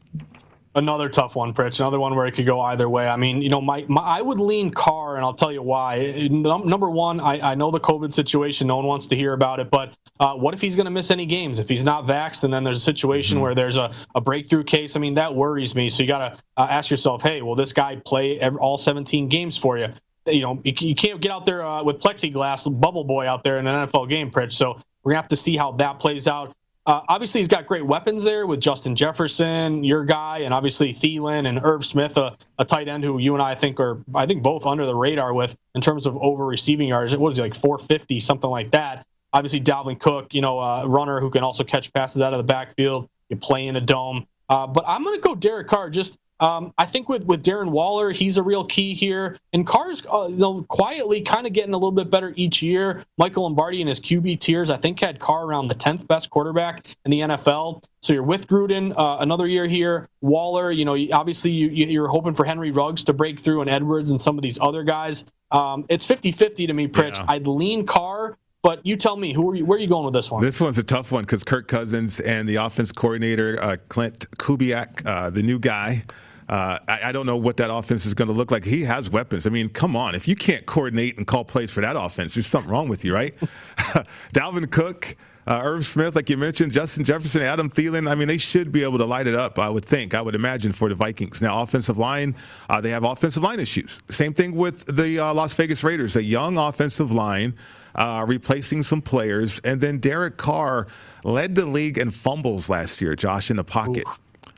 Another tough one, Pritch. Another one where it could go either way. I mean, you know, my, my I would lean Carr, and I'll tell you why. Number one, I, I know the COVID situation. No one wants to hear about it, but uh, what if he's going to miss any games? If he's not vaxxed, and then there's a situation mm-hmm. where there's a, a breakthrough case, I mean, that worries me. So you got to uh, ask yourself, hey, will this guy play every, all 17 games for you? You know, you, you can't get out there uh, with plexiglass, bubble boy out there in an NFL game, Pritch. So we're going to have to see how that plays out. Uh, obviously, he's got great weapons there with Justin Jefferson, your guy, and obviously Thielen and Irv Smith, a, a tight end who you and I think are, I think, both under the radar with in terms of over receiving yards. It was like 450, something like that. Obviously, Dalvin Cook, you know, a runner who can also catch passes out of the backfield. You play in a dome. Uh, but I'm going to go Derek Carr just um, I think with, with Darren Waller, he's a real key here. And Carr's uh, you know, quietly kind of getting a little bit better each year. Michael Lombardi and his QB tiers, I think, had Carr around the 10th best quarterback in the NFL. So you're with Gruden uh, another year here. Waller, you know, obviously you, you're hoping for Henry Ruggs to break through and Edwards and some of these other guys. Um, it's 50 50 to me, Pritch. Yeah. I'd lean Carr. But you tell me, who are you? Where are you going with this one? This one's a tough one because Kirk Cousins and the offense coordinator uh, Klint Kubiak, uh, the new guy, uh, I, I, don't know what that offense is going to look like. He has weapons. I mean, come on. If you can't coordinate and call plays for that offense, there's something wrong with you, right? Dalvin Cook. Uh, Irv Smith, like you mentioned, Justin Jefferson, Adam Thielen. I mean, they should be able to light it up. I would think. I would imagine for the Vikings. Now, offensive line, uh, they have offensive line issues. Same thing with the uh, Las Vegas Raiders. A young offensive line. Uh, replacing some players, and then Derek Carr led the league in fumbles last year. Josh in the pocket.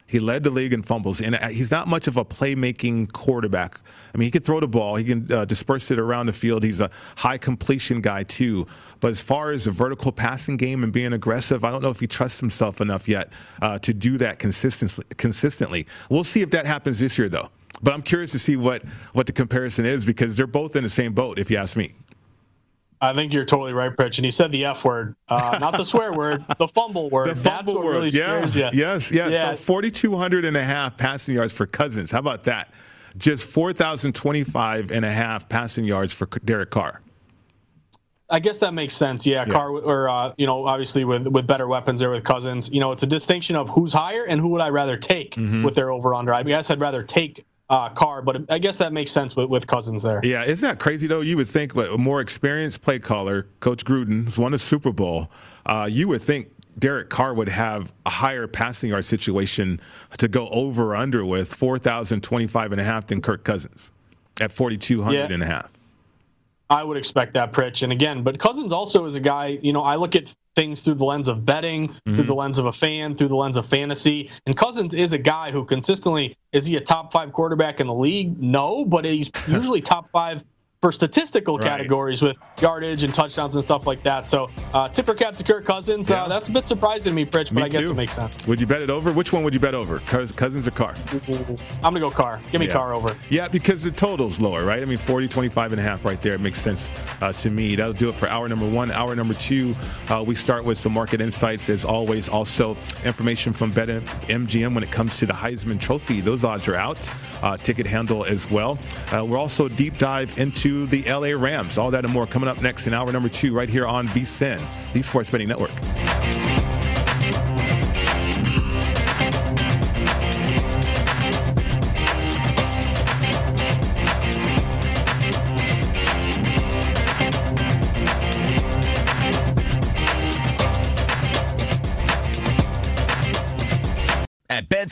He led the league in fumbles, and uh, he's not much of a playmaking quarterback. I mean, he can throw the ball, he can uh, disperse it around the field. He's a high completion guy too. But as far as the vertical passing game and being aggressive, I don't know if he trusts himself enough yet uh, to do that consistently. Consistently, we'll see if that happens this year, though. But I'm curious to see what what the comparison is because they're both in the same boat, if you ask me. I think you're totally right, Pritch. And he said the F word, uh, not the swear word, the fumble word. The fumble That's what word. really yeah. scares you. Yes, yes. Yeah. So 4,200 and a half passing yards for Cousins. How about that? Just 4,025 and a half passing yards for Derek Carr. I guess that makes sense. Yeah, yeah. Carr or uh, you know, obviously with with better weapons there with Cousins. You know, it's a distinction of who's higher and who would I rather take mm-hmm. with their over under. I guess I'd rather take uh, Carr, but I guess that makes sense with, with Cousins there. Yeah, isn't that crazy though? You would think a more experienced play caller, Coach Gruden's won a Super Bowl. Uh, you would think Derek Carr would have a higher passing yard situation to go over or under with 4,025 and a half than Kirk Cousins at 4,200 yeah. and a half. I would expect that, Pritch. And again, but Cousins also is a guy, you know, I look at things through the lens of betting, mm-hmm. through the lens of a fan, through the lens of fantasy. And Cousins is a guy who consistently is he a top five quarterback in the league? No, but he's usually top five for statistical right. categories with yardage and touchdowns and stuff like that. So uh, tipper cap to Kirk Cousins. Uh, yeah. Uh, that's a bit surprising to me, Pritch, but me I guess too. it makes sense. Would you bet it over? Which one would you bet over? Cousins or Carr? I'm going to go Carr. Give me yeah. Carr over. Yeah, because the total's lower, right? I mean, 40, 25 and a half right there. It makes sense uh, to me. That'll do it for hour number one. Hour number two, uh, we start with some market insights as always. Also, information from BetMGM when it comes to the Heisman Trophy. Those odds are out. Uh, ticket handle as well. we're also deep dive into the LA Rams. All that and more coming up next in hour number two, right here on VSIN, the Sports Betting Network.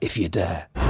If you dare.